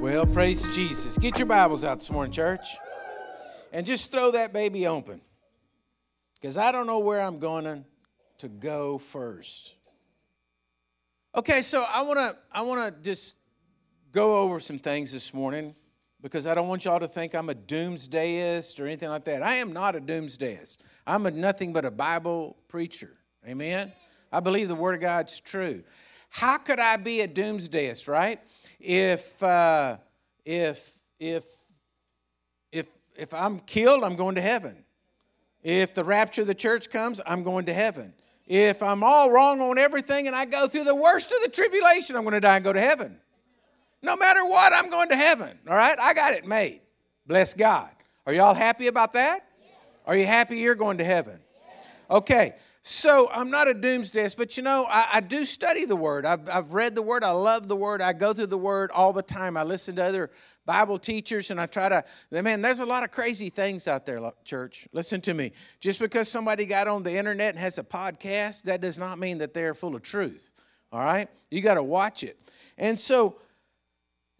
Well, praise Jesus. Get your Bibles out this morning, church. And just throw that baby open. Because I don't know where I'm going to go first. Okay, so I want to I want to just go over some things this morning because I don't want y'all to think I'm a doomsdayist or anything like that. I am not a doomsdayist. I'm a nothing but a Bible preacher. Amen. I believe the Word of God's true. How could I be a doomsdayist, right? If uh, if if if if I'm killed, I'm going to heaven. If the rapture of the church comes, I'm going to heaven. If I'm all wrong on everything and I go through the worst of the tribulation, I'm going to die and go to heaven. No matter what, I'm going to heaven. All right? I got it made. Bless God. Are y'all happy about that? Are you happy you're going to heaven? Okay. So I'm not a doomsdayist, but you know, I, I do study the Word. I've, I've read the Word. I love the Word. I go through the Word all the time. I listen to other Bible teachers and I try to, man, there's a lot of crazy things out there, church. Listen to me. Just because somebody got on the internet and has a podcast, that does not mean that they're full of truth. All right? You got to watch it. And so,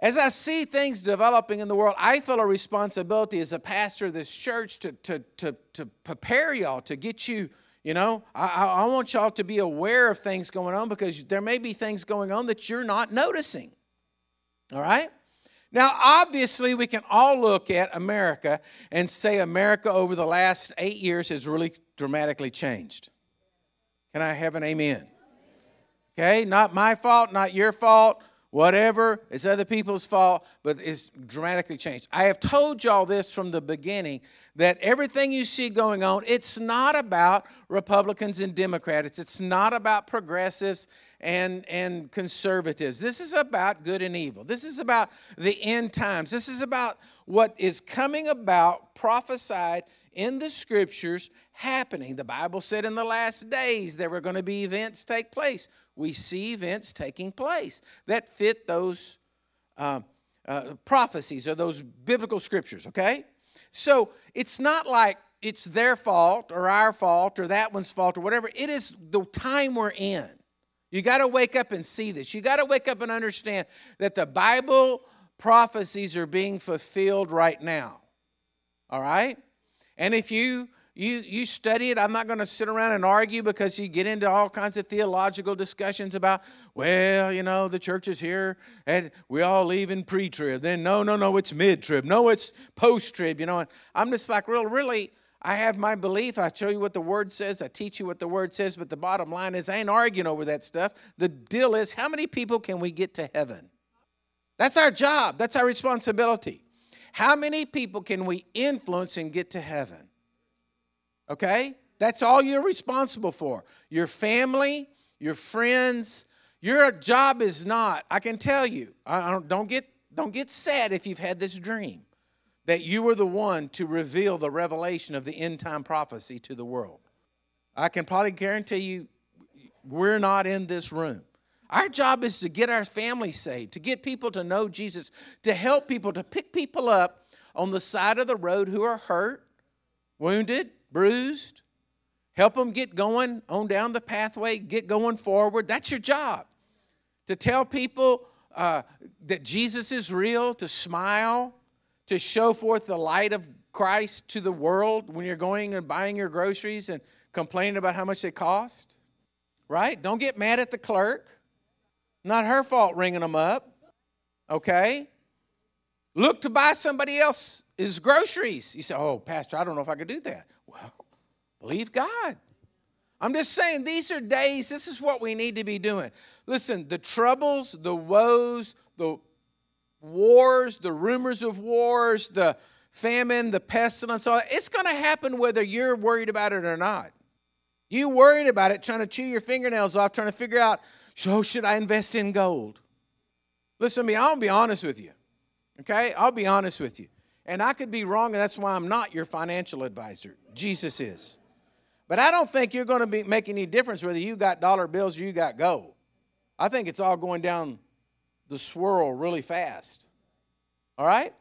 as I see things developing in the world, I feel a responsibility as a pastor of this church to, to, to, to prepare y'all, to get you you know, I, I want y'all to be aware of things going on because there may be things going on that you're not noticing. All right? Now, obviously, we can all look at America and say America over the last eight years has really dramatically changed. Can I have an amen? Okay, not my fault, not your fault, whatever. It's other people's fault, but it's dramatically changed. I have told y'all this from the beginning that everything you see going on, it's not about Republicans and Democrats. It's not about progressives and, and conservatives. This is about good and evil. This is about the end times. This is about what is coming about, prophesied in the scriptures happening. The Bible said in the last days there were going to be events take place. We see events taking place that fit those uh, uh, prophecies or those biblical scriptures, okay? So it's not like it's their fault or our fault or that one's fault or whatever. It is the time we're in. You got to wake up and see this. You got to wake up and understand that the Bible prophecies are being fulfilled right now. All right? And if you you you study it, I'm not going to sit around and argue because you get into all kinds of theological discussions about, well, you know, the church is here and we all leave in pre-trib. Then no, no, no, it's mid-trib. No, it's post-trib, you know. And I'm just like, real, really, I have my belief. I show you what the word says. I teach you what the word says. But the bottom line is, I ain't arguing over that stuff. The deal is, how many people can we get to heaven? That's our job. That's our responsibility. How many people can we influence and get to heaven? Okay? That's all you're responsible for. Your family, your friends. Your job is not, I can tell you, I don't, don't, get, don't get sad if you've had this dream that you were the one to reveal the revelation of the end time prophecy to the world. I can probably guarantee you, we're not in this room. Our job is to get our family saved, to get people to know Jesus, to help people, to pick people up on the side of the road who are hurt, wounded, bruised, help them get going on down the pathway, get going forward. That's your job. To tell people uh, that Jesus is real, to smile, to show forth the light of Christ to the world when you're going and buying your groceries and complaining about how much they cost? Right? Don't get mad at the clerk. Not her fault ringing them up. Okay? Look to buy somebody else's groceries. You say, oh, Pastor, I don't know if I could do that. Well, believe God. I'm just saying, these are days, this is what we need to be doing. Listen, the troubles, the woes, the wars, the rumors of wars, the famine, the pestilence, all that, it's going to happen whether you're worried about it or not. You worried about it, trying to chew your fingernails off, trying to figure out, so should I invest in gold? Listen to me, I'll be honest with you. Okay? I'll be honest with you. And I could be wrong, and that's why I'm not your financial advisor. Jesus is. But I don't think you're going to be make any difference whether you got dollar bills or you got gold. I think it's all going down the swirl really fast. All right?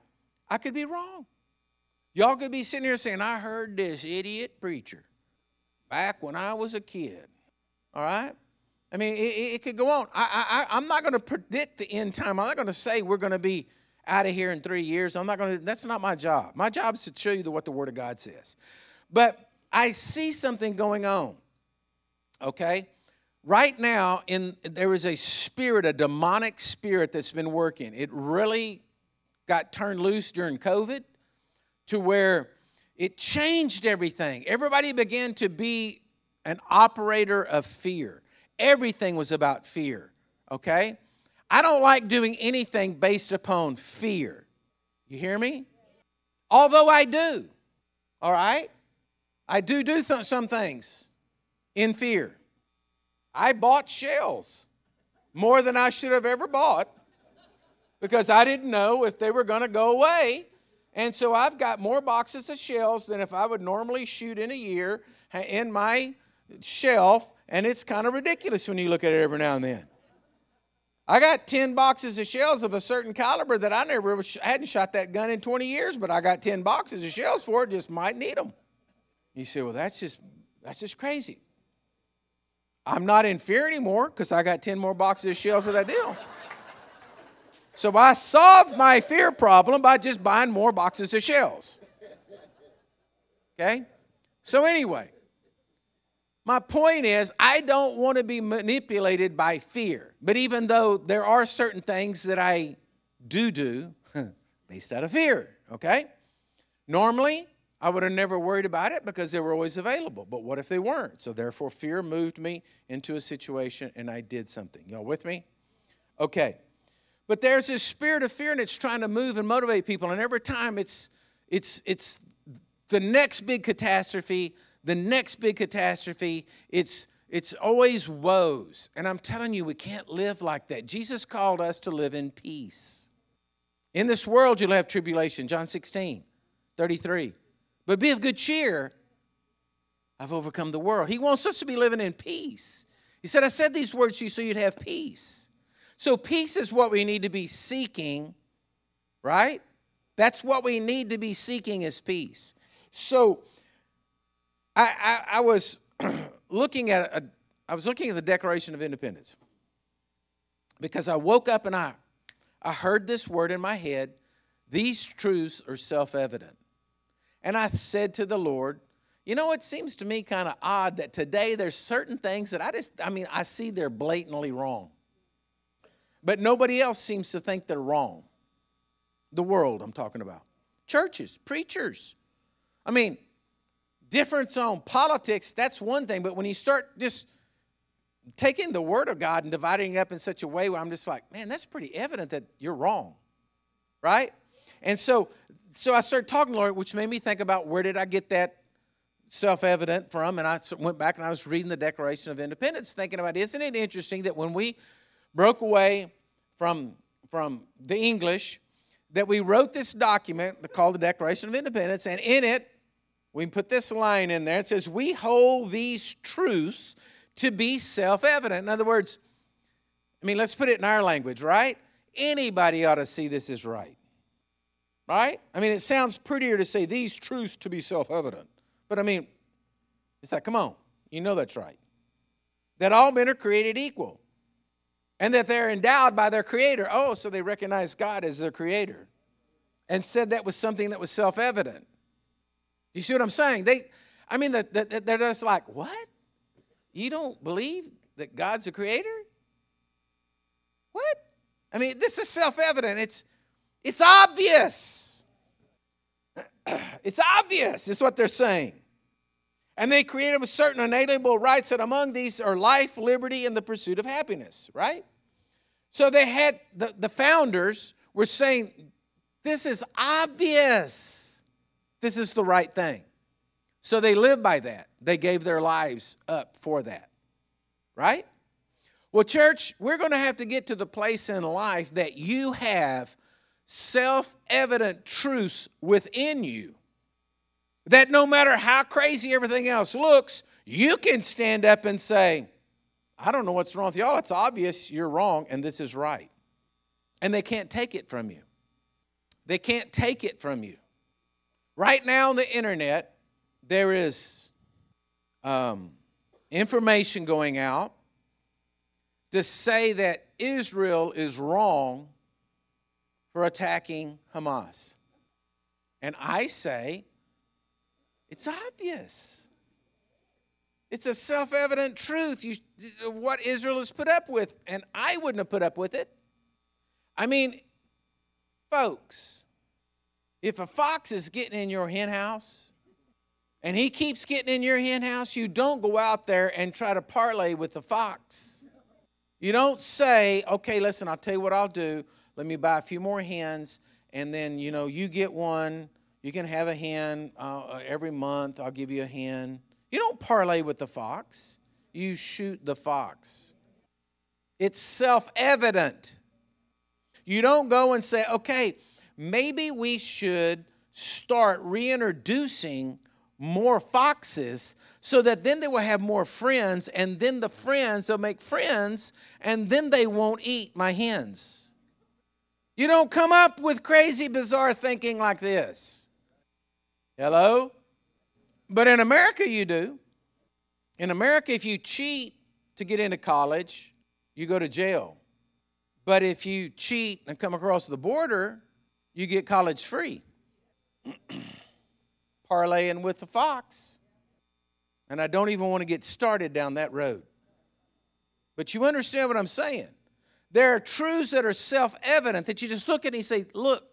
I could be wrong. Y'all could be sitting here saying, I heard this idiot preacher back when I was a kid. All right? I mean, it, it could go on. I, I, I'm not going to predict the end time. I'm not going to say we're going to be out of here in three years. I'm not going to, that's not my job. My job is to show you what the Word of God says. But I see something going on, okay? Right now, in there is a spirit, a demonic spirit that's been working. It really got turned loose during COVID to where it changed everything. Everybody began to be an operator of fear. Everything was about fear, okay? I don't like doing anything based upon fear. You hear me? Although I do, all right? I do do th- some things in fear. I bought shells more than I should have ever bought because I didn't know if they were going to go away. And so I've got more boxes of shells than if I would normally shoot in a year in my shelf, and it's kind of ridiculous when you look at it every now and then. I got 10 boxes of shells of a certain caliber that I never I hadn't shot that gun in 20 years, but I got 10 boxes of shells for it, just might need them. You say, well, that's just that's just crazy. I'm not in fear anymore because I got 10 more boxes of shells for that deal. so I solved my fear problem by just buying more boxes of shells. Okay? So anyway, my point is, I don't want to be manipulated by fear. But even though there are certain things that I do do based out of fear, okay? Normally, I would have never worried about it because they were always available. But what if they weren't? So therefore, fear moved me into a situation and I did something. Y'all with me? Okay. But there's this spirit of fear and it's trying to move and motivate people. And every time it's it's it's the next big catastrophe the next big catastrophe, it's it's always woes. And I'm telling you, we can't live like that. Jesus called us to live in peace. In this world, you'll have tribulation. John 16, 33. But be of good cheer. I've overcome the world. He wants us to be living in peace. He said, I said these words to you so you'd have peace. So, peace is what we need to be seeking, right? That's what we need to be seeking is peace. So, I, I, I was looking at a, I was looking at the Declaration of Independence because I woke up and I, I heard this word in my head. These truths are self-evident, and I said to the Lord, you know, it seems to me kind of odd that today there's certain things that I just, I mean, I see they're blatantly wrong. But nobody else seems to think they're wrong. The world, I'm talking about. Churches, preachers. I mean, difference on politics, that's one thing. But when you start just taking the Word of God and dividing it up in such a way where I'm just like, man, that's pretty evident that you're wrong, right? And so, so I started talking to Lord, which made me think about where did I get that self-evident from? And I went back and I was reading the Declaration of Independence, thinking about, isn't it interesting that when we broke away from from the English, that we wrote this document called the Declaration of Independence, and in it we put this line in there. It says, We hold these truths to be self evident. In other words, I mean, let's put it in our language, right? Anybody ought to see this as right. Right? I mean, it sounds prettier to say these truths to be self evident. But I mean, it's like, come on, you know that's right. That all men are created equal and that they're endowed by their creator. Oh, so they recognize God as their creator and said that was something that was self evident. You see what I'm saying? They, I mean, the, the, they're just like, what? You don't believe that God's the creator? What? I mean, this is self-evident. It's, it's obvious. it's obvious, is what they're saying. And they created with certain unalienable rights, and among these are life, liberty, and the pursuit of happiness, right? So they had, the, the founders were saying, this is obvious. This is the right thing. So they lived by that. They gave their lives up for that. Right? Well, church, we're going to have to get to the place in life that you have self evident truths within you. That no matter how crazy everything else looks, you can stand up and say, I don't know what's wrong with y'all. It's obvious you're wrong and this is right. And they can't take it from you. They can't take it from you. Right now on the internet, there is um, information going out to say that Israel is wrong for attacking Hamas. And I say, it's obvious. It's a self evident truth you, what Israel has put up with, and I wouldn't have put up with it. I mean, folks, if a fox is getting in your hen house and he keeps getting in your hen house, you don't go out there and try to parlay with the fox. You don't say, okay, listen, I'll tell you what I'll do. Let me buy a few more hens, and then, you know, you get one. You can have a hen uh, every month. I'll give you a hen. You don't parlay with the fox, you shoot the fox. It's self evident. You don't go and say, okay, maybe we should start reintroducing more foxes so that then they will have more friends, and then the friends will make friends, and then they won't eat my hens. You don't come up with crazy, bizarre thinking like this. Hello? But in America, you do. In America, if you cheat to get into college, you go to jail. But if you cheat and come across the border, you get college free. Parlaying with the fox. And I don't even want to get started down that road. But you understand what I'm saying? There are truths that are self evident that you just look at and you say, look,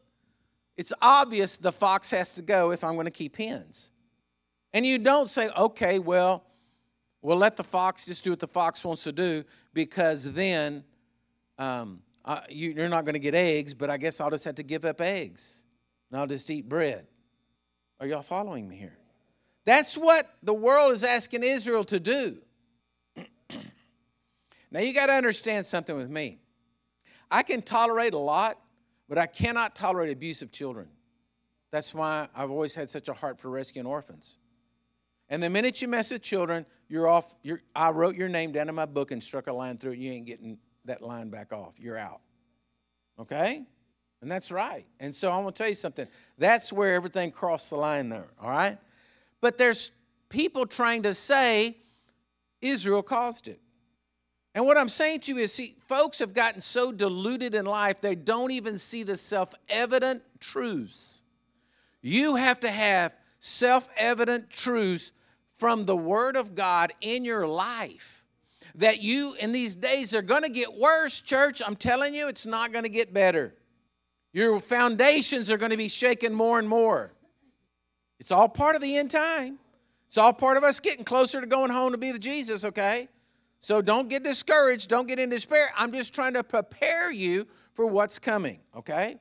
it's obvious the fox has to go if I'm going to keep hens. And you don't say, okay, well, we'll let the fox just do what the fox wants to do because then um, uh, you, are not going to get eggs, but I guess I'll just have to give up eggs and I'll just eat bread. Are y'all following me here? That's what the world is asking Israel to do. now you got to understand something with me. I can tolerate a lot, but I cannot tolerate abuse of children. That's why I've always had such a heart for rescuing orphans. And the minute you mess with children, you're off. You're, I wrote your name down in my book and struck a line through it. You ain't getting that line back off. You're out. Okay? And that's right. And so I'm to tell you something. That's where everything crossed the line there. All right? But there's people trying to say Israel caused it. And what I'm saying to you is, see, folks have gotten so deluded in life, they don't even see the self evident truths. You have to have self evident truths from the Word of God in your life. That you, in these days, are going to get worse, church. I'm telling you, it's not going to get better. Your foundations are going to be shaken more and more. It's all part of the end time. It's all part of us getting closer to going home to be with Jesus, okay? So don't get discouraged. Don't get in despair. I'm just trying to prepare you for what's coming, okay?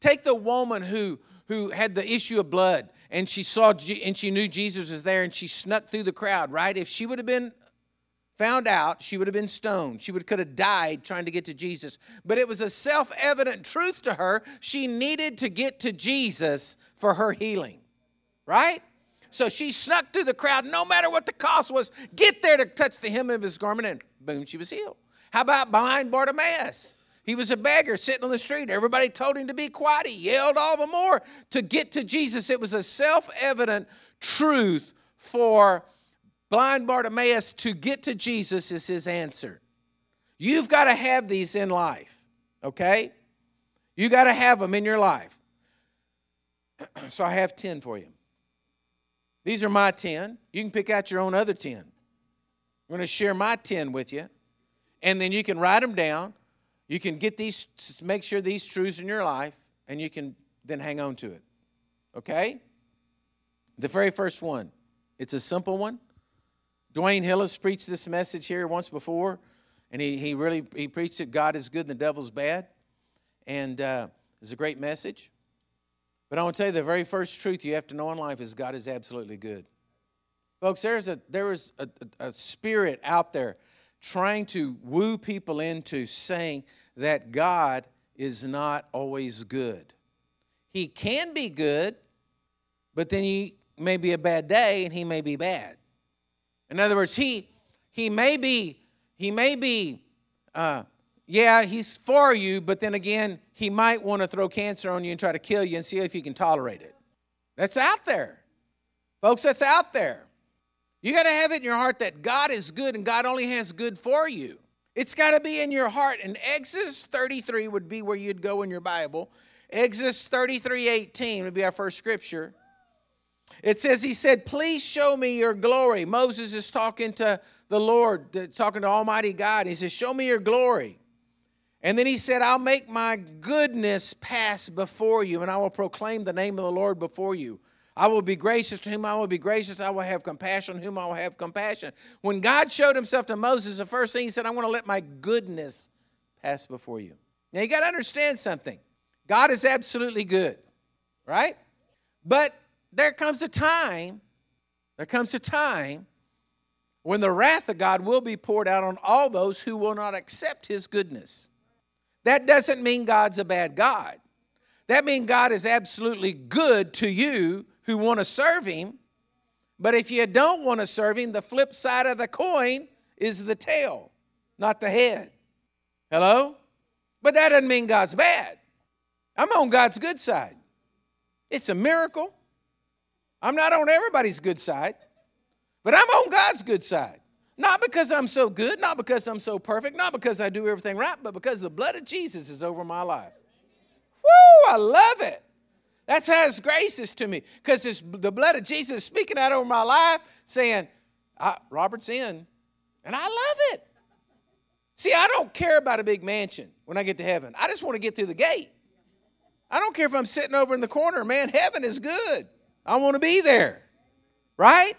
Take the woman who, who had the issue of blood and she saw and she knew Jesus was there and she snuck through the crowd, right? If she would have been found out, she would have been stoned. She would could have died trying to get to Jesus. But it was a self-evident truth to her. She needed to get to Jesus for her healing. Right? So she snuck through the crowd, no matter what the cost was, get there to touch the hem of his garment, and boom, she was healed. How about blind Bartimaeus? He was a beggar sitting on the street. Everybody told him to be quiet. He yelled all the more to get to Jesus. It was a self evident truth for blind Bartimaeus to get to Jesus, is his answer. You've got to have these in life, okay? You got to have them in your life. so I have 10 for you. These are my 10. You can pick out your own other 10. I'm going to share my 10 with you, and then you can write them down you can get these, make sure these truths in your life, and you can then hang on to it. Okay? The very first one. It's a simple one. Dwayne Hillis preached this message here once before, and he, he really he preached that God is good and the devil's bad. And uh, it's a great message. But I want to tell you the very first truth you have to know in life is God is absolutely good. Folks, there's a, there is a, a, a spirit out there trying to woo people into saying that God is not always good. He can be good, but then he may be a bad day and he may be bad. In other words, he he may be he may be uh, yeah he's for you, but then again he might want to throw cancer on you and try to kill you and see if you can tolerate it. That's out there, folks. That's out there. You got to have it in your heart that God is good and God only has good for you. It's got to be in your heart. And Exodus 33 would be where you'd go in your Bible. Exodus 33 18 would be our first scripture. It says, He said, Please show me your glory. Moses is talking to the Lord, talking to Almighty God. He says, Show me your glory. And then he said, I'll make my goodness pass before you, and I will proclaim the name of the Lord before you. I will be gracious to whom I will be gracious. I will have compassion on whom I will have compassion. When God showed himself to Moses, the first thing he said, I want to let my goodness pass before you. Now you got to understand something. God is absolutely good, right? But there comes a time, there comes a time when the wrath of God will be poured out on all those who will not accept his goodness. That doesn't mean God's a bad God. That means God is absolutely good to you who want to serve him. But if you don't want to serve him, the flip side of the coin is the tail, not the head. Hello? But that doesn't mean God's bad. I'm on God's good side. It's a miracle. I'm not on everybody's good side, but I'm on God's good side. Not because I'm so good, not because I'm so perfect, not because I do everything right, but because the blood of Jesus is over my life. Woo, I love it. That's how his grace is to me. Because the blood of Jesus is speaking out over my life, saying, Robert's in. And I love it. See, I don't care about a big mansion when I get to heaven. I just want to get through the gate. I don't care if I'm sitting over in the corner. Man, heaven is good. I want to be there. Right?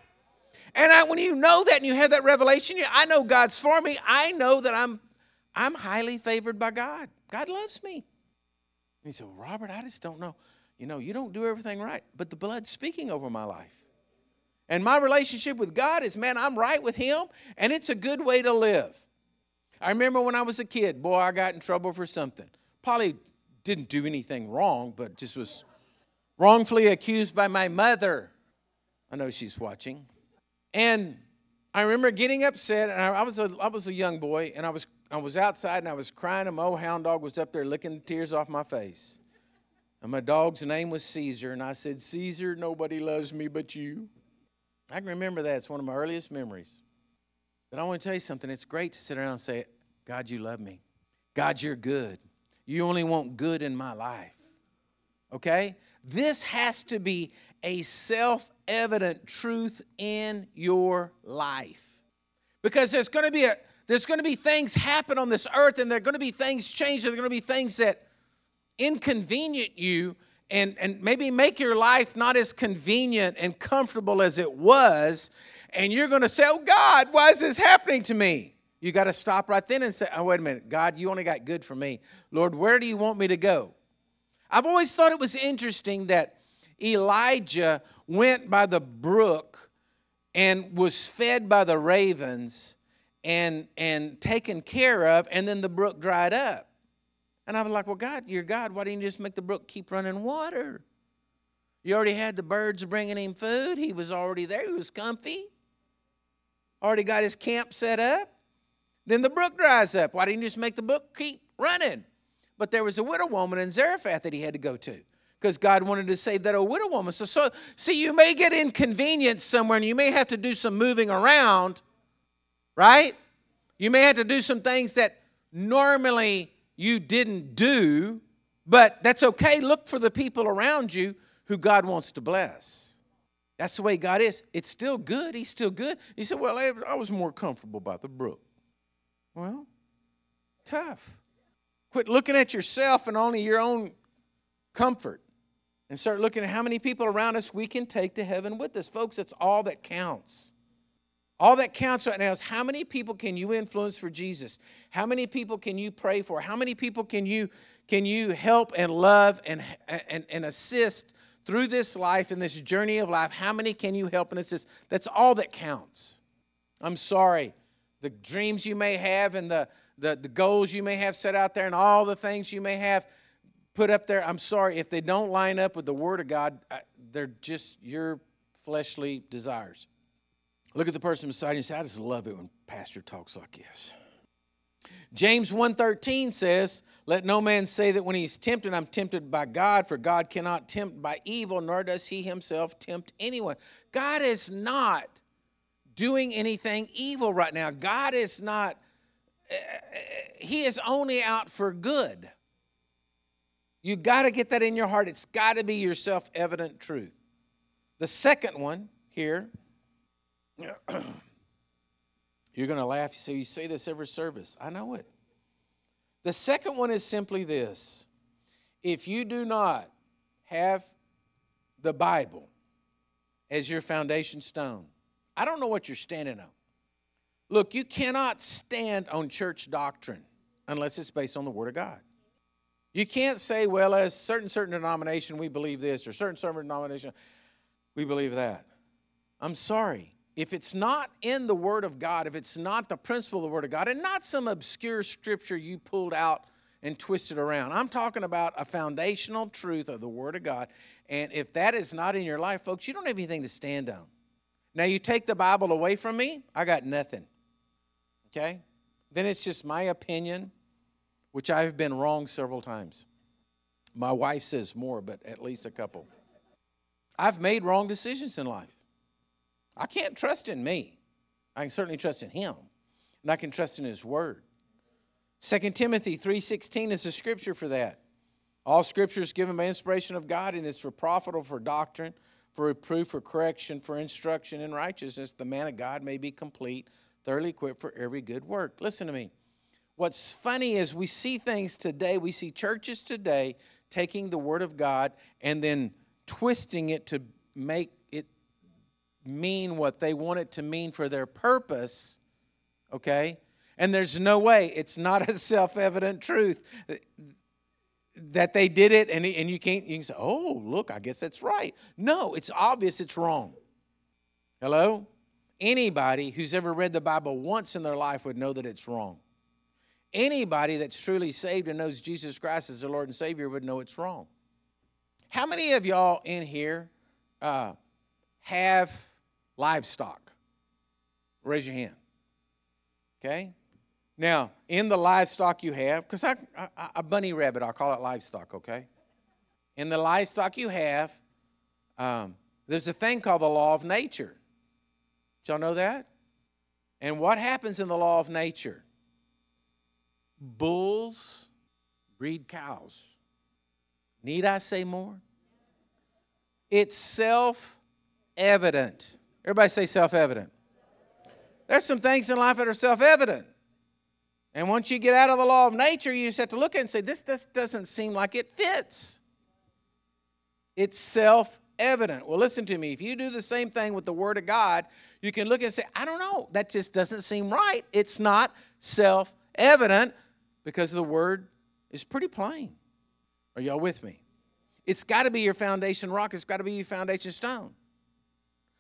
And I, when you know that and you have that revelation, I know God's for me. I know that I'm, I'm highly favored by God. God loves me. And he said, well, Robert, I just don't know. You know, you don't do everything right, but the blood's speaking over my life. And my relationship with God is, man, I'm right with Him, and it's a good way to live. I remember when I was a kid, boy, I got in trouble for something. Probably didn't do anything wrong, but just was wrongfully accused by my mother. I know she's watching. And I remember getting upset, and I, was a, I was a young boy, and I was, I was outside and I was crying, and my old hound dog was up there licking the tears off my face. And my dog's name was Caesar, and I said, Caesar, nobody loves me but you. I can remember that. It's one of my earliest memories. But I want to tell you something. It's great to sit around and say, God, you love me. God, you're good. You only want good in my life. Okay? This has to be a self evident truth in your life. Because there's going to be a there's going to be things happen on this earth and there're going to be things change. There's going to be things that inconvenient you and, and maybe make your life not as convenient and comfortable as it was. And you're going to say, Oh God, why is this happening to me? You got to stop right then and say, Oh, wait a minute. God, you only got good for me. Lord, where do you want me to go? I've always thought it was interesting that Elijah went by the brook and was fed by the ravens and, and taken care of, and then the brook dried up. And I was like, Well, God, you're God. Why didn't you just make the brook keep running water? You already had the birds bringing him food. He was already there. He was comfy. Already got his camp set up. Then the brook dries up. Why didn't you just make the brook keep running? But there was a widow woman in Zarephath that he had to go to because God wanted to save that old widow woman. So, so, see, you may get inconvenienced somewhere and you may have to do some moving around, right? You may have to do some things that normally you didn't do, but that's okay. Look for the people around you who God wants to bless. That's the way God is. It's still good. He's still good. He said, Well, I was more comfortable by the brook. Well, tough. Quit looking at yourself and only your own comfort and start looking at how many people around us we can take to heaven with us. Folks, that's all that counts. All that counts right now is how many people can you influence for Jesus? How many people can you pray for? How many people can you can you help and love and and, and assist through this life and this journey of life? How many can you help and assist? That's all that counts. I'm sorry. The dreams you may have and the, the, the goals you may have set out there and all the things you may have put up there, I'm sorry, if they don't line up with the Word of God, they're just your fleshly desires. Look at the person beside you and say, I just love it when pastor talks like this. James 1:13 says, "Let no man say that when he's tempted, I'm tempted by God, for God cannot tempt by evil, nor does he himself tempt anyone." God is not doing anything evil right now. God is not he is only out for good. You got to get that in your heart. It's got to be your self evident truth. The second one here, you're going to laugh. You say, You say this every service. I know it. The second one is simply this if you do not have the Bible as your foundation stone, I don't know what you're standing on. Look, you cannot stand on church doctrine unless it's based on the Word of God. You can't say, well, as certain certain denomination we believe this, or certain certain denomination we believe that. I'm sorry. If it's not in the Word of God, if it's not the principle of the Word of God, and not some obscure scripture you pulled out and twisted around, I'm talking about a foundational truth of the Word of God. And if that is not in your life, folks, you don't have anything to stand on. Now, you take the Bible away from me, I got nothing. Okay? Then it's just my opinion, which I've been wrong several times. My wife says more, but at least a couple. I've made wrong decisions in life. I can't trust in me. I can certainly trust in him, and I can trust in his word. 2 Timothy 3:16 is a scripture for that. All scripture is given by inspiration of God and is for profitable for doctrine, for reproof, for correction, for instruction in righteousness, the man of God may be complete, thoroughly equipped for every good work. Listen to me. What's funny is we see things today, we see churches today taking the word of God and then twisting it to make it mean what they want it to mean for their purpose, okay? And there's no way, it's not a self evident truth that they did it and, and you can't you can say oh look i guess that's right no it's obvious it's wrong hello anybody who's ever read the bible once in their life would know that it's wrong anybody that's truly saved and knows jesus christ as their lord and savior would know it's wrong how many of y'all in here uh, have livestock? Raise your hand. Okay? Now, in the livestock you have, because a bunny rabbit, I'll call it livestock, okay? In the livestock you have, um, there's a thing called the law of nature. Y'all know that? And what happens in the law of nature? Bulls breed cows. Need I say more? It's self evident. Everybody say self evident. There's some things in life that are self evident. And once you get out of the law of nature, you just have to look at it and say, this, this doesn't seem like it fits. It's self evident. Well, listen to me. If you do the same thing with the Word of God, you can look and say, I don't know, that just doesn't seem right. It's not self evident because the Word is pretty plain. Are y'all with me? It's got to be your foundation rock, it's got to be your foundation stone.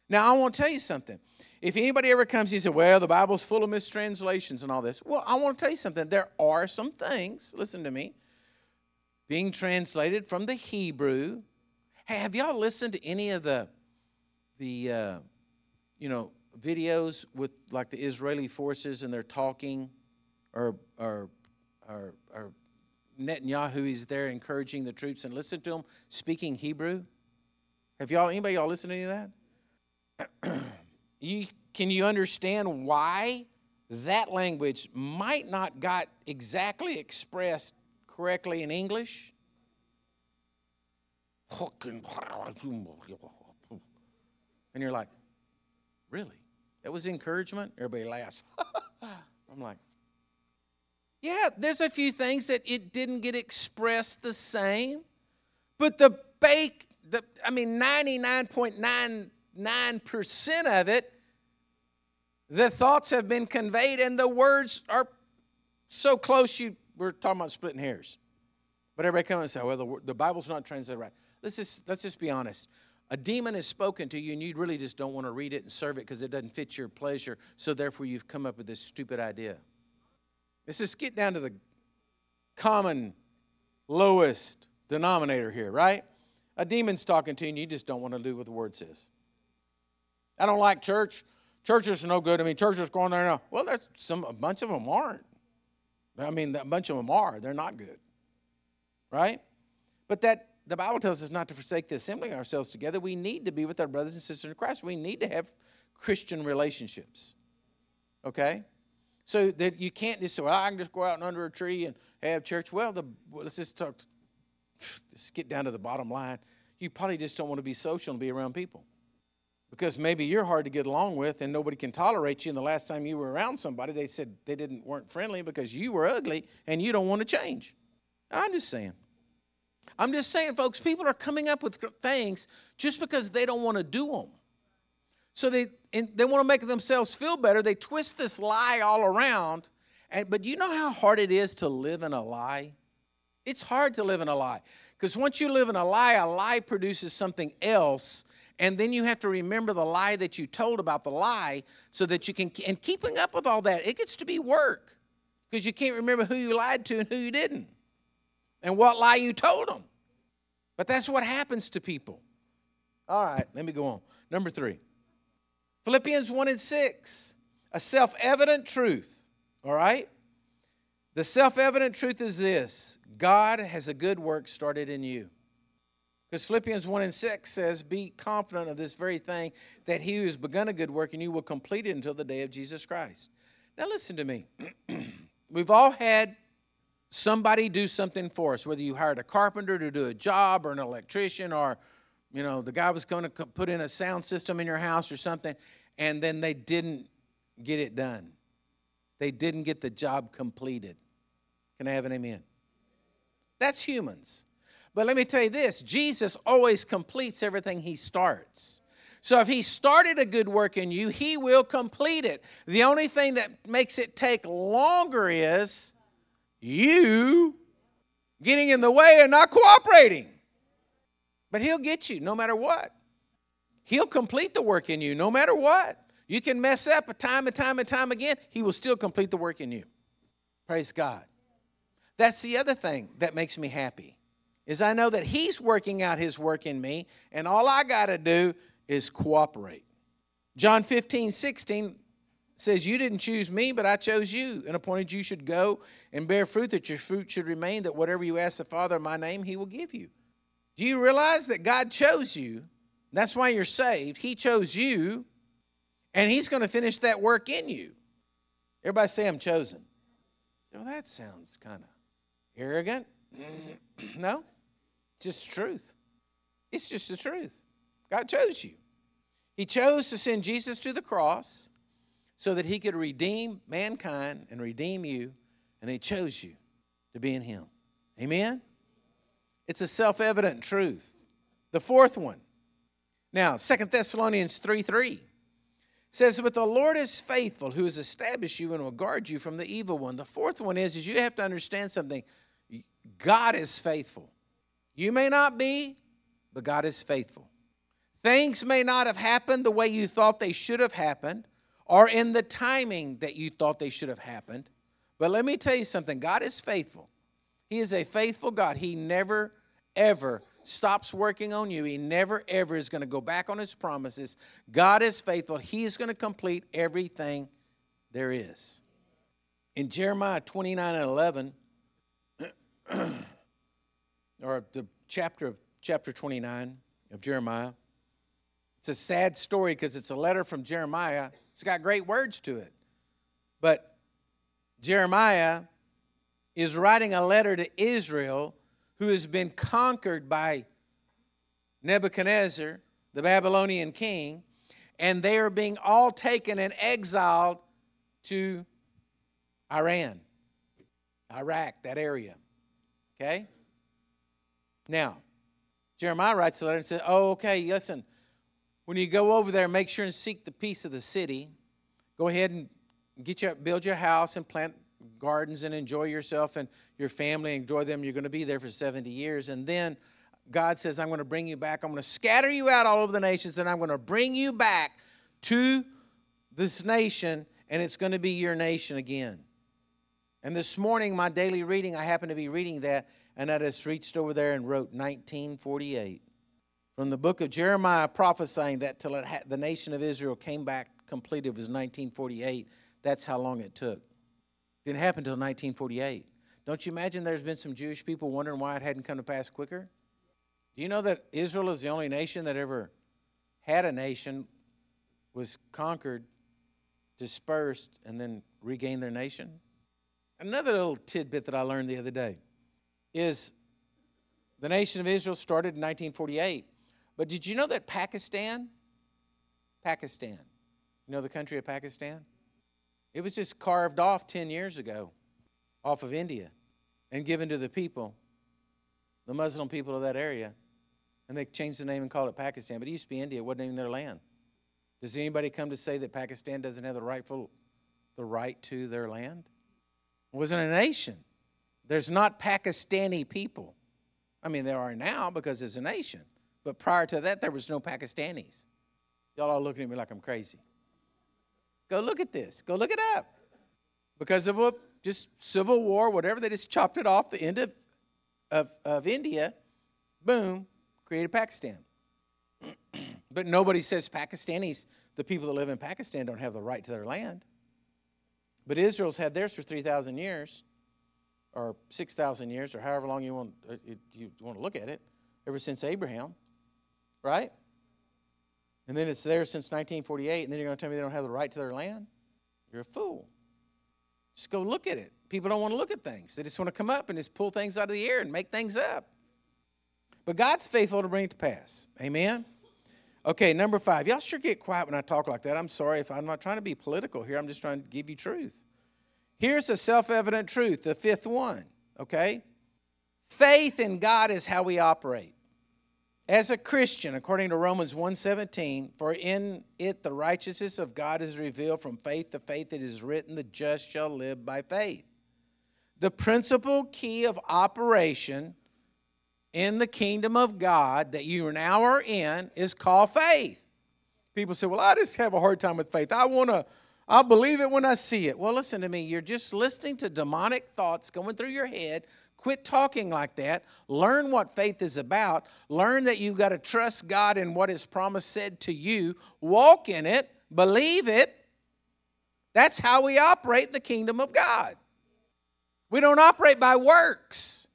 Now, I want to tell you something. If anybody ever comes and says, Well, the Bible's full of mistranslations and all this, well, I want to tell you something. There are some things, listen to me, being translated from the Hebrew. Hey, have y'all listened to any of the, the uh, you know, videos with like the Israeli forces and they're talking or, or, or, or Netanyahu is there encouraging the troops and listen to them speaking Hebrew? Have y'all anybody y'all listen to any of that? you, can you understand why that language might not got exactly expressed correctly in English? And you're like, really? That was encouragement? Everybody laughs. I'm like, yeah, there's a few things that it didn't get expressed the same, but the bake, the I mean, 99.99% of it, the thoughts have been conveyed, and the words are so close. You we're talking about splitting hairs, but everybody comes and say, "Well, the, the Bible's not translated right." Let's just let's just be honest. A demon has spoken to you, and you really just don't want to read it and serve it because it doesn't fit your pleasure. So therefore, you've come up with this stupid idea. Let's just get down to the common lowest denominator here, right? A demon's talking to you and you just don't want to do what the word says. I don't like church. Churches are no good. I mean, churches going there now. Well, there's some a bunch of them aren't. I mean, a bunch of them are. They're not good, right? But that the Bible tells us not to forsake the assembling ourselves together. We need to be with our brothers and sisters in Christ. We need to have Christian relationships. Okay? So that you can't just say, well, I can just go out and under a tree and have church. Well, the, let's just talk, just get down to the bottom line. You probably just don't want to be social and be around people because maybe you're hard to get along with and nobody can tolerate you. And the last time you were around somebody, they said they didn't weren't friendly because you were ugly and you don't want to change. I'm just saying. I'm just saying, folks, people are coming up with things just because they don't want to do them. So they they want to make themselves feel better. They twist this lie all around. And, but you know how hard it is to live in a lie? It's hard to live in a lie. Because once you live in a lie, a lie produces something else. And then you have to remember the lie that you told about the lie so that you can, and keeping up with all that, it gets to be work. Because you can't remember who you lied to and who you didn't and what lie you told them. But that's what happens to people. All right, let me go on. Number three Philippians 1 and 6, a self evident truth. All right? The self evident truth is this God has a good work started in you. Because Philippians 1 and 6 says, Be confident of this very thing, that he who has begun a good work in you will complete it until the day of Jesus Christ. Now, listen to me. We've all had somebody do something for us, whether you hired a carpenter to do a job or an electrician or, you know, the guy was going to put in a sound system in your house or something, and then they didn't get it done. They didn't get the job completed. Can I have an amen? That's humans. But let me tell you this Jesus always completes everything he starts. So if he started a good work in you, he will complete it. The only thing that makes it take longer is you getting in the way and not cooperating. But He'll get you no matter what. He'll complete the work in you no matter what. You can mess up a time and time and time again, He will still complete the work in you. Praise God. That's the other thing that makes me happy. Is I know that he's working out his work in me and all I got to do is cooperate. John 15, 16 says, You didn't choose me, but I chose you and appointed you should go and bear fruit, that your fruit should remain, that whatever you ask the Father in my name, he will give you. Do you realize that God chose you? That's why you're saved. He chose you, and he's going to finish that work in you. Everybody say, I'm chosen. Well, that sounds kind of arrogant. no, just truth. It's just the truth. God chose you. He chose to send Jesus to the cross so that he could redeem mankind and redeem you, and he chose you to be in him. Amen? It's a self evident truth. The fourth one. Now, Second Thessalonians 3 3 says, But the Lord is faithful, who has established you and will guard you from the evil one. The fourth one is, is you have to understand something. God is faithful. You may not be, but God is faithful. Things may not have happened the way you thought they should have happened, or in the timing that you thought they should have happened. But let me tell you something God is faithful. He is a faithful God. He never, ever stops working on you. He never, ever is going to go back on his promises. God is faithful. He is going to complete everything there is. In Jeremiah 29 and 11, or the chapter, of chapter 29 of Jeremiah, it's a sad story because it's a letter from Jeremiah. It's got great words to it. But Jeremiah is writing a letter to Israel who has been conquered by Nebuchadnezzar, the Babylonian king, and they are being all taken and exiled to Iran, Iraq, that area. Okay? Now, Jeremiah writes a letter and says, Oh, okay, listen, when you go over there, make sure and seek the peace of the city. Go ahead and get your, build your house and plant gardens and enjoy yourself and your family. Enjoy them. You're going to be there for 70 years. And then God says, I'm going to bring you back. I'm going to scatter you out all over the nations, and I'm going to bring you back to this nation, and it's going to be your nation again. And this morning, my daily reading, I happen to be reading that, and I just reached over there and wrote 1948 from the book of Jeremiah prophesying that till ha- the nation of Israel came back completed was 1948. That's how long it took. Didn't happen until 1948. Don't you imagine there's been some Jewish people wondering why it hadn't come to pass quicker? Do you know that Israel is the only nation that ever had a nation, was conquered, dispersed, and then regained their nation? Another little tidbit that I learned the other day is the nation of Israel started in 1948. But did you know that Pakistan, Pakistan, you know the country of Pakistan? It was just carved off 10 years ago off of India and given to the people, the Muslim people of that area. And they changed the name and called it Pakistan. But it used to be India, it wasn't even their land. Does anybody come to say that Pakistan doesn't have the rightful the right to their land? It wasn't a nation. There's not Pakistani people. I mean, there are now because it's a nation. But prior to that, there was no Pakistanis. Y'all are looking at me like I'm crazy. Go look at this. Go look it up. Because of a just civil war, whatever, they just chopped it off the end of, of, of India. Boom, created Pakistan. but nobody says Pakistanis, the people that live in Pakistan, don't have the right to their land. But Israel's had theirs for 3,000 years, or 6,000 years, or however long you want, uh, you want to look at it, ever since Abraham, right? And then it's there since 1948, and then you're going to tell me they don't have the right to their land? You're a fool. Just go look at it. People don't want to look at things. They just want to come up and just pull things out of the air and make things up. But God's faithful to bring it to pass. Amen? Okay, number five. Y'all sure get quiet when I talk like that. I'm sorry if I'm not trying to be political here. I'm just trying to give you truth. Here's a self evident truth, the fifth one. Okay? Faith in God is how we operate. As a Christian, according to Romans 1:17, for in it the righteousness of God is revealed from faith to faith it is written the just shall live by faith. The principal key of operation in the kingdom of God that you now are in is called faith. People say, "Well, I just have a hard time with faith. I want to I believe it when I see it." Well, listen to me. You're just listening to demonic thoughts going through your head Quit talking like that. Learn what faith is about. Learn that you've got to trust God in what His promise said to you. Walk in it. Believe it. That's how we operate in the kingdom of God. We don't operate by works.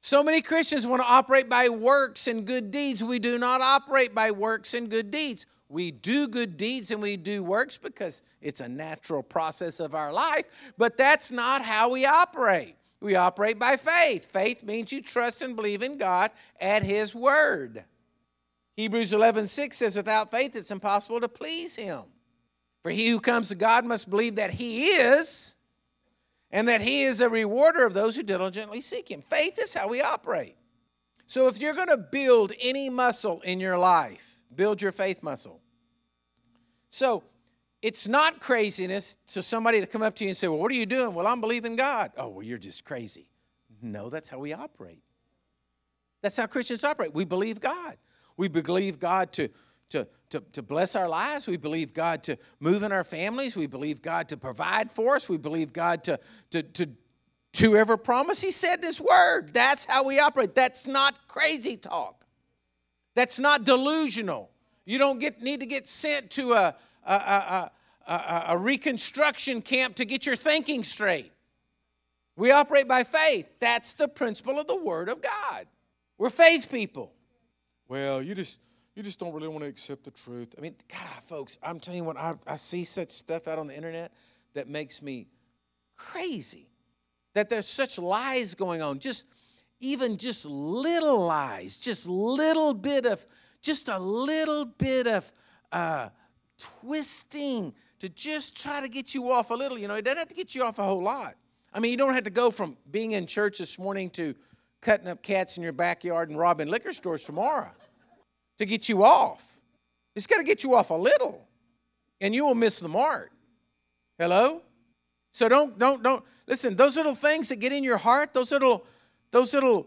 So many Christians want to operate by works and good deeds. We do not operate by works and good deeds. We do good deeds and we do works because it's a natural process of our life, but that's not how we operate. We operate by faith. Faith means you trust and believe in God at His word. Hebrews 11 6 says, Without faith, it's impossible to please Him. For he who comes to God must believe that He is, and that He is a rewarder of those who diligently seek Him. Faith is how we operate. So if you're going to build any muscle in your life, build your faith muscle. So it's not craziness to somebody to come up to you and say, Well, what are you doing? Well, I'm believing God. Oh, well, you're just crazy. No, that's how we operate. That's how Christians operate. We believe God. We believe God to, to, to, to bless our lives. We believe God to move in our families. We believe God to provide for us. We believe God to, to, to, to ever promise. He said this word. That's how we operate. That's not crazy talk. That's not delusional. You don't get, need to get sent to a, a, a, a, a reconstruction camp to get your thinking straight. We operate by faith. That's the principle of the Word of God. We're faith people. Well, you just you just don't really want to accept the truth. I mean, God, folks, I'm telling you what, I, I see such stuff out on the internet that makes me crazy. That there's such lies going on. Just even just little lies, just little bit of, just a little bit of uh, twisting to just try to get you off a little. You know, it doesn't have to get you off a whole lot. I mean, you don't have to go from being in church this morning to cutting up cats in your backyard and robbing liquor stores tomorrow to get you off. It's got to get you off a little, and you will miss the mark. Hello? So don't, don't, don't, listen, those little things that get in your heart, those little, those little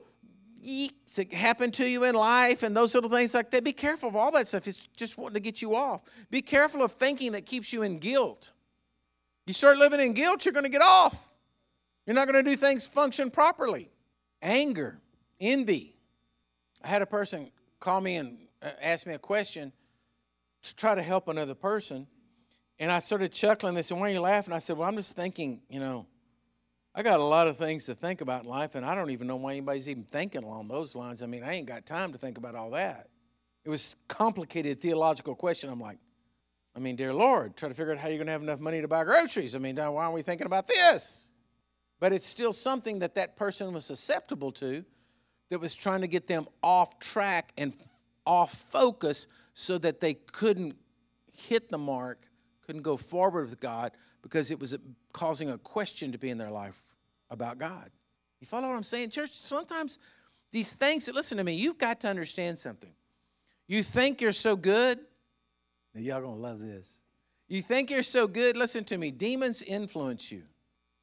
yeeks that happen to you in life and those little things like that. Be careful of all that stuff. It's just wanting to get you off. Be careful of thinking that keeps you in guilt. You start living in guilt, you're going to get off. You're not going to do things function properly. Anger, envy. I had a person call me and uh, ask me a question to try to help another person. And I started chuckling. They said, Why are you laughing? I said, Well, I'm just thinking, you know, I got a lot of things to think about in life, and I don't even know why anybody's even thinking along those lines. I mean, I ain't got time to think about all that. It was complicated theological question. I'm like, I mean, dear Lord, try to figure out how you're going to have enough money to buy groceries. I mean, why aren't we thinking about this? But it's still something that that person was susceptible to that was trying to get them off track and off focus so that they couldn't hit the mark, couldn't go forward with God because it was causing a question to be in their life about God. You follow what I'm saying, church? Sometimes these things, that listen to me, you've got to understand something. You think you're so good, now y'all gonna love this. You think you're so good, listen to me, demons influence you.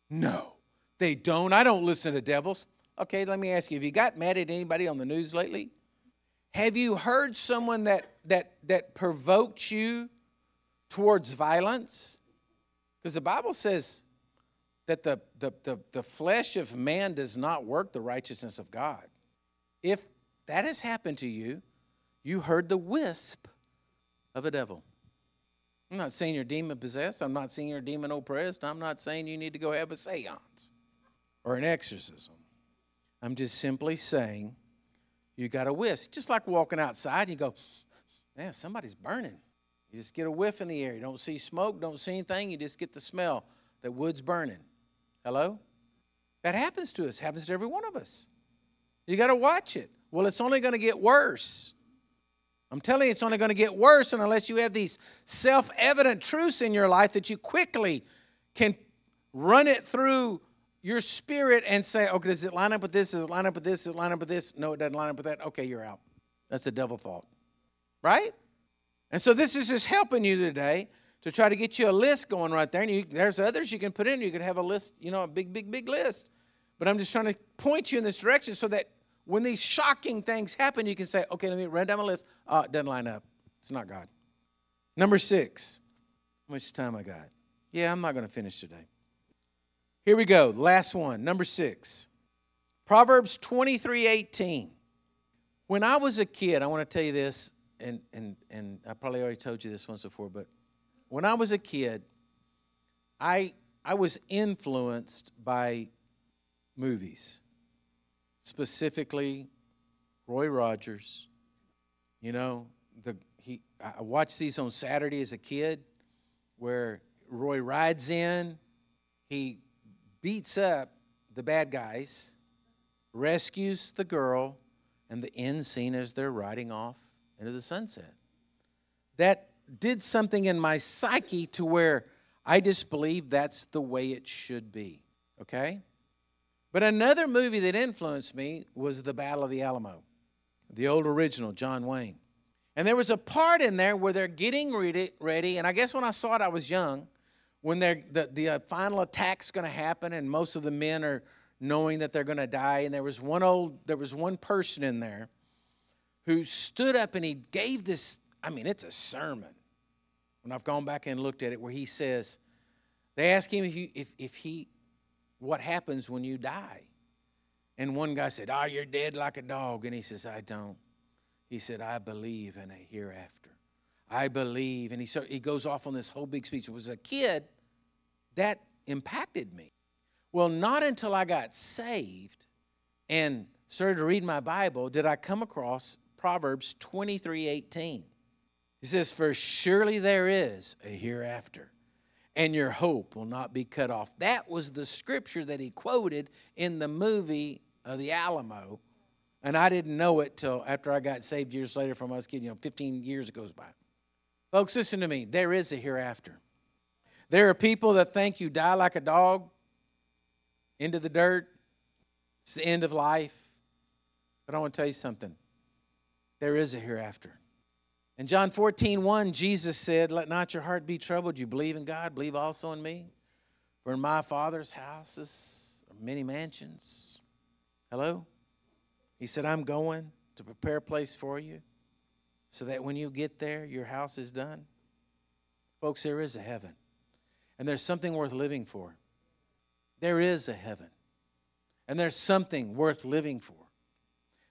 No, they don't. I don't listen to devils. Okay, let me ask you, have you got mad at anybody on the news lately? Have you heard someone that that that provoked you towards violence? Because the Bible says that the, the, the, the flesh of man does not work the righteousness of God. If that has happened to you, you heard the wisp of a devil. I'm not saying you're demon possessed. I'm not saying you're demon oppressed. I'm not saying you need to go have a seance or an exorcism. I'm just simply saying you got a wisp. Just like walking outside, and you go, man, somebody's burning. You just get a whiff in the air. You don't see smoke, don't see anything. You just get the smell that wood's burning. Hello? That happens to us, happens to every one of us. You got to watch it. Well, it's only going to get worse. I'm telling you, it's only going to get worse unless you have these self evident truths in your life that you quickly can run it through your spirit and say, okay, does it line up with this? Does it line up with this? Does it line up with this? No, it doesn't line up with that. Okay, you're out. That's a devil thought. Right? And so this is just helping you today to try to get you a list going right there. And you, there's others you can put in. You could have a list, you know, a big, big, big list. But I'm just trying to point you in this direction so that when these shocking things happen, you can say, okay, let me run down my list. Oh, it doesn't line up. It's not God. Number six. How much time I got? Yeah, I'm not going to finish today. Here we go. Last one. Number six. Proverbs 23 18. When I was a kid, I want to tell you this, and, and, and I probably already told you this once before, but when I was a kid, I, I was influenced by movies, specifically Roy Rogers. You know, the, he, I watched these on Saturday as a kid where Roy rides in, he beats up the bad guys, rescues the girl, and the end scene is they're riding off into the sunset. That did something in my psyche to where I just believe that's the way it should be. Okay? But another movie that influenced me was The Battle of the Alamo, the old original, John Wayne. And there was a part in there where they're getting ready, and I guess when I saw it, I was young, when they're, the, the uh, final attack's going to happen, and most of the men are knowing that they're going to die. And there was one old, there was one person in there who stood up and he gave this. I mean, it's a sermon when I've gone back and looked at it, where he says, they ask him if, if, if he, what happens when you die? And one guy said, Oh, you're dead like a dog. And he says, I don't. He said, I believe in a hereafter. I believe. And he, so, he goes off on this whole big speech. It was a kid that impacted me. Well, not until I got saved and started to read my Bible did I come across Proverbs 23 18. He says, For surely there is a hereafter, and your hope will not be cut off. That was the scripture that he quoted in the movie of the Alamo. And I didn't know it till after I got saved years later from I was kid, you know, 15 years goes by. Folks, listen to me. There is a hereafter. There are people that think you die like a dog into the dirt. It's the end of life. But I want to tell you something. There is a hereafter. In John 14, 1, Jesus said, Let not your heart be troubled. You believe in God, believe also in me. For in my Father's houses are many mansions. Hello? He said, I'm going to prepare a place for you so that when you get there, your house is done. Folks, there is a heaven, and there's something worth living for. There is a heaven, and there's something worth living for.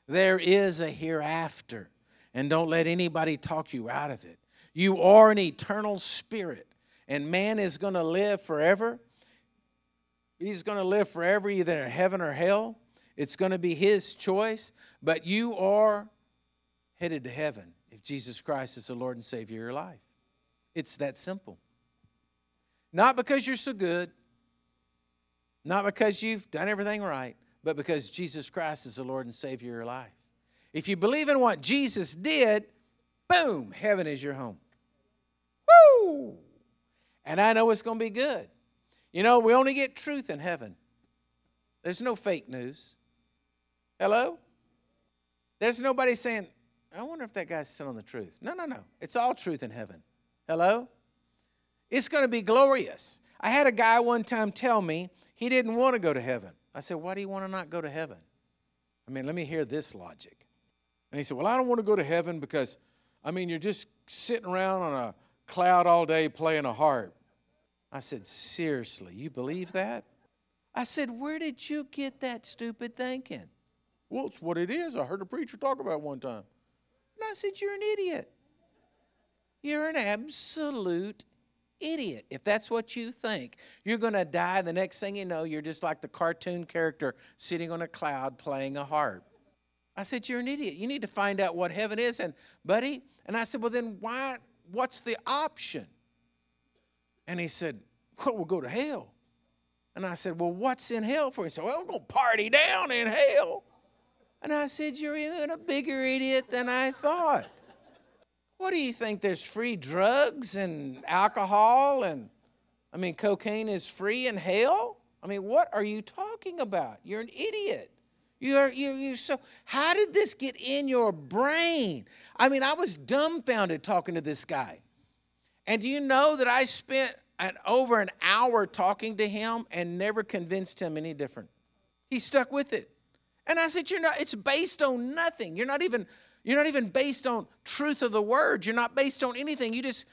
There is a hereafter and don't let anybody talk you out of it. You are an eternal spirit, and man is going to live forever. He's going to live forever, either in heaven or hell. It's going to be his choice, but you are headed to heaven if Jesus Christ is the Lord and Savior of your life. It's that simple. Not because you're so good, not because you've done everything right, but because Jesus Christ is the Lord and Savior of your life. If you believe in what Jesus did, boom, heaven is your home. Woo! And I know it's going to be good. You know, we only get truth in heaven. There's no fake news. Hello? There's nobody saying, I wonder if that guy's telling the truth. No, no, no. It's all truth in heaven. Hello? It's going to be glorious. I had a guy one time tell me he didn't want to go to heaven. I said, Why do you want to not go to heaven? I mean, let me hear this logic. And he said, Well, I don't want to go to heaven because, I mean, you're just sitting around on a cloud all day playing a harp. I said, Seriously, you believe that? I said, Where did you get that stupid thinking? Well, it's what it is. I heard a preacher talk about one time. And I said, You're an idiot. You're an absolute idiot if that's what you think. You're going to die. The next thing you know, you're just like the cartoon character sitting on a cloud playing a harp. I said, You're an idiot. You need to find out what heaven is. And, buddy, and I said, Well, then why? What's the option? And he said, Well, we'll go to hell. And I said, Well, what's in hell for? He said, Well, we're going to party down in hell. And I said, You're even a bigger idiot than I thought. What do you think? There's free drugs and alcohol, and I mean, cocaine is free in hell? I mean, what are you talking about? You're an idiot. You're, you you so, how did this get in your brain? I mean, I was dumbfounded talking to this guy. And do you know that I spent an, over an hour talking to him and never convinced him any different? He stuck with it. And I said, You're not, it's based on nothing. You're not even, you're not even based on truth of the word. You're not based on anything. You just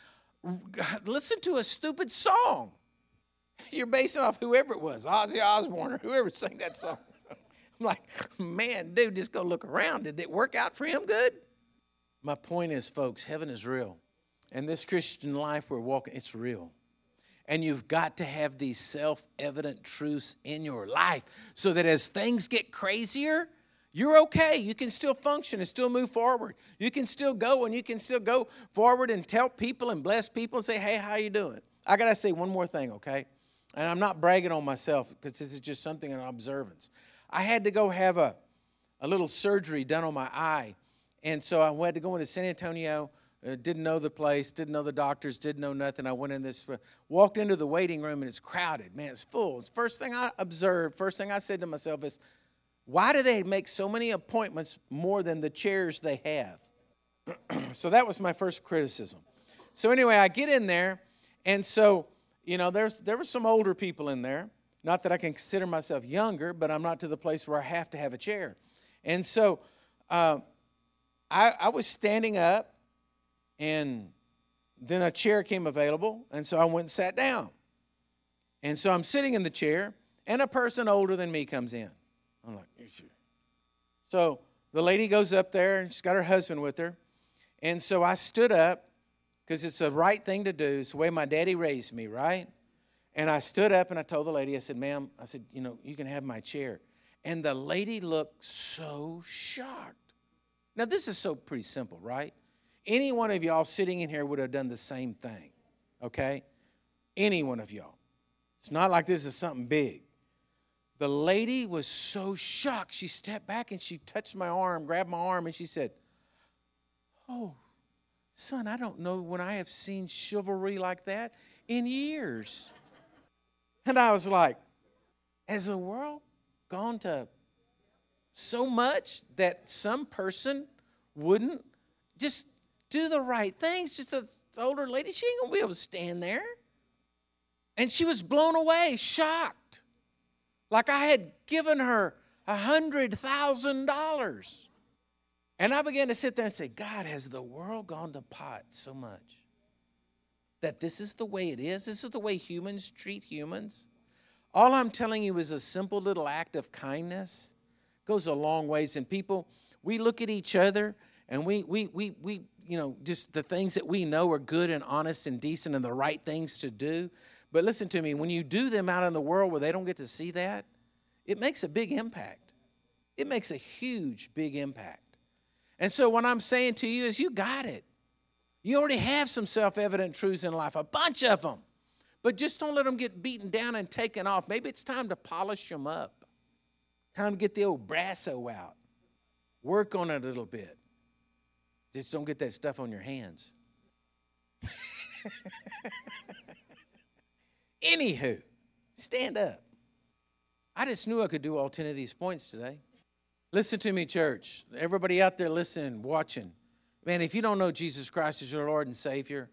listen to a stupid song. You're based off whoever it was, Ozzy Osbourne or whoever sang that song. I'm like, man, dude, just go look around. Did it work out for him good? My point is, folks, heaven is real. And this Christian life we're walking, it's real. And you've got to have these self evident truths in your life so that as things get crazier, you're okay. You can still function and still move forward. You can still go and you can still go forward and tell people and bless people and say, hey, how you doing? I got to say one more thing, okay? And I'm not bragging on myself because this is just something in observance. I had to go have a, a little surgery done on my eye. And so I had to go into San Antonio uh, didn't know the place, didn't know the doctors, didn't know nothing. I went in this, uh, walked into the waiting room and it's crowded. Man, it's full. It's first thing I observed, first thing I said to myself is, why do they make so many appointments more than the chairs they have? so that was my first criticism. So anyway, I get in there, and so you know, there's there were some older people in there. Not that I can consider myself younger, but I'm not to the place where I have to have a chair. And so uh, I, I was standing up, and then a chair came available, and so I went and sat down. And so I'm sitting in the chair, and a person older than me comes in. I'm like, so the lady goes up there, and she's got her husband with her. And so I stood up because it's the right thing to do. It's the way my daddy raised me, right? And I stood up and I told the lady, I said, ma'am, I said, you know, you can have my chair. And the lady looked so shocked. Now, this is so pretty simple, right? Any one of y'all sitting in here would have done the same thing, okay? Any one of y'all. It's not like this is something big. The lady was so shocked. She stepped back and she touched my arm, grabbed my arm, and she said, Oh, son, I don't know when I have seen chivalry like that in years. And I was like, Has the world gone to so much that some person wouldn't just do the right things. Just an older lady, she ain't gonna be able to stand there. And she was blown away, shocked, like I had given her a hundred thousand dollars. And I began to sit there and say, God, has the world gone to pot so much that this is the way it is? This is the way humans treat humans? All I'm telling you is a simple little act of kindness goes a long ways. And people, we look at each other and we, we, we, we you know, just the things that we know are good and honest and decent and the right things to do. But listen to me, when you do them out in the world where they don't get to see that, it makes a big impact. It makes a huge, big impact. And so, what I'm saying to you is, you got it. You already have some self evident truths in life, a bunch of them. But just don't let them get beaten down and taken off. Maybe it's time to polish them up. Time to get the old brasso out. Work on it a little bit. Just don't get that stuff on your hands. Anywho, stand up. I just knew I could do all 10 of these points today. Listen to me, church. Everybody out there listening, watching. Man, if you don't know Jesus Christ as your Lord and Savior,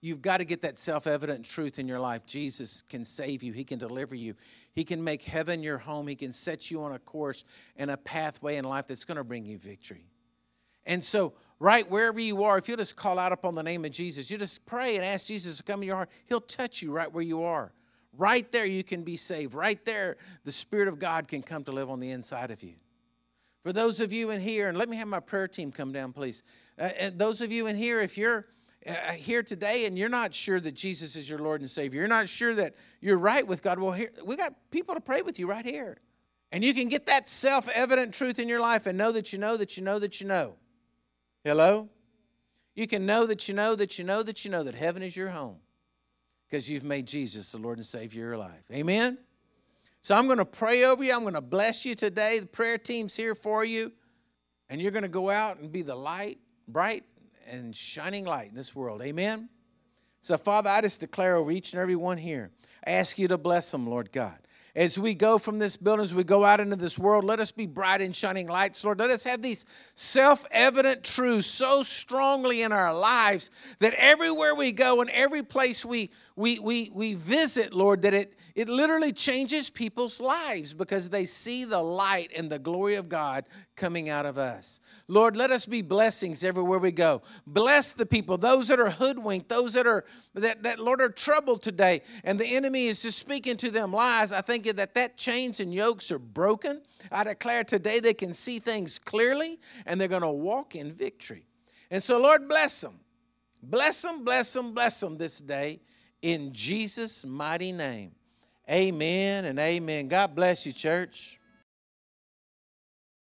you've got to get that self evident truth in your life. Jesus can save you, He can deliver you, He can make heaven your home, He can set you on a course and a pathway in life that's going to bring you victory. And so, right wherever you are, if you just call out upon the name of Jesus, you just pray and ask Jesus to come in your heart, He'll touch you right where you are. Right there, you can be saved. Right there, the Spirit of God can come to live on the inside of you. For those of you in here, and let me have my prayer team come down, please. Uh, and those of you in here, if you're uh, here today and you're not sure that Jesus is your Lord and Savior, you're not sure that you're right with God, well, here, we got people to pray with you right here. And you can get that self evident truth in your life and know that you know that you know that you know. Hello? You can know that you know that you know that you know that heaven is your home because you've made Jesus the Lord and Savior of your life. Amen? So I'm going to pray over you. I'm going to bless you today. The prayer team's here for you. And you're going to go out and be the light, bright and shining light in this world. Amen? So, Father, I just declare over each and every one here, I ask you to bless them, Lord God. As we go from this building, as we go out into this world, let us be bright and shining lights, Lord. Let us have these self evident truths so strongly in our lives that everywhere we go and every place we, we, we, we visit, Lord, that it, it literally changes people's lives because they see the light and the glory of God coming out of us. Lord, let us be blessings everywhere we go. Bless the people, those that are hoodwinked, those that are that, that Lord are troubled today, and the enemy is just speaking to them lies. I think that that chains and yokes are broken. I declare today they can see things clearly and they're going to walk in victory. And so, Lord, bless them. Bless them, bless them, bless them this day in Jesus' mighty name. Amen and amen. God bless you, church.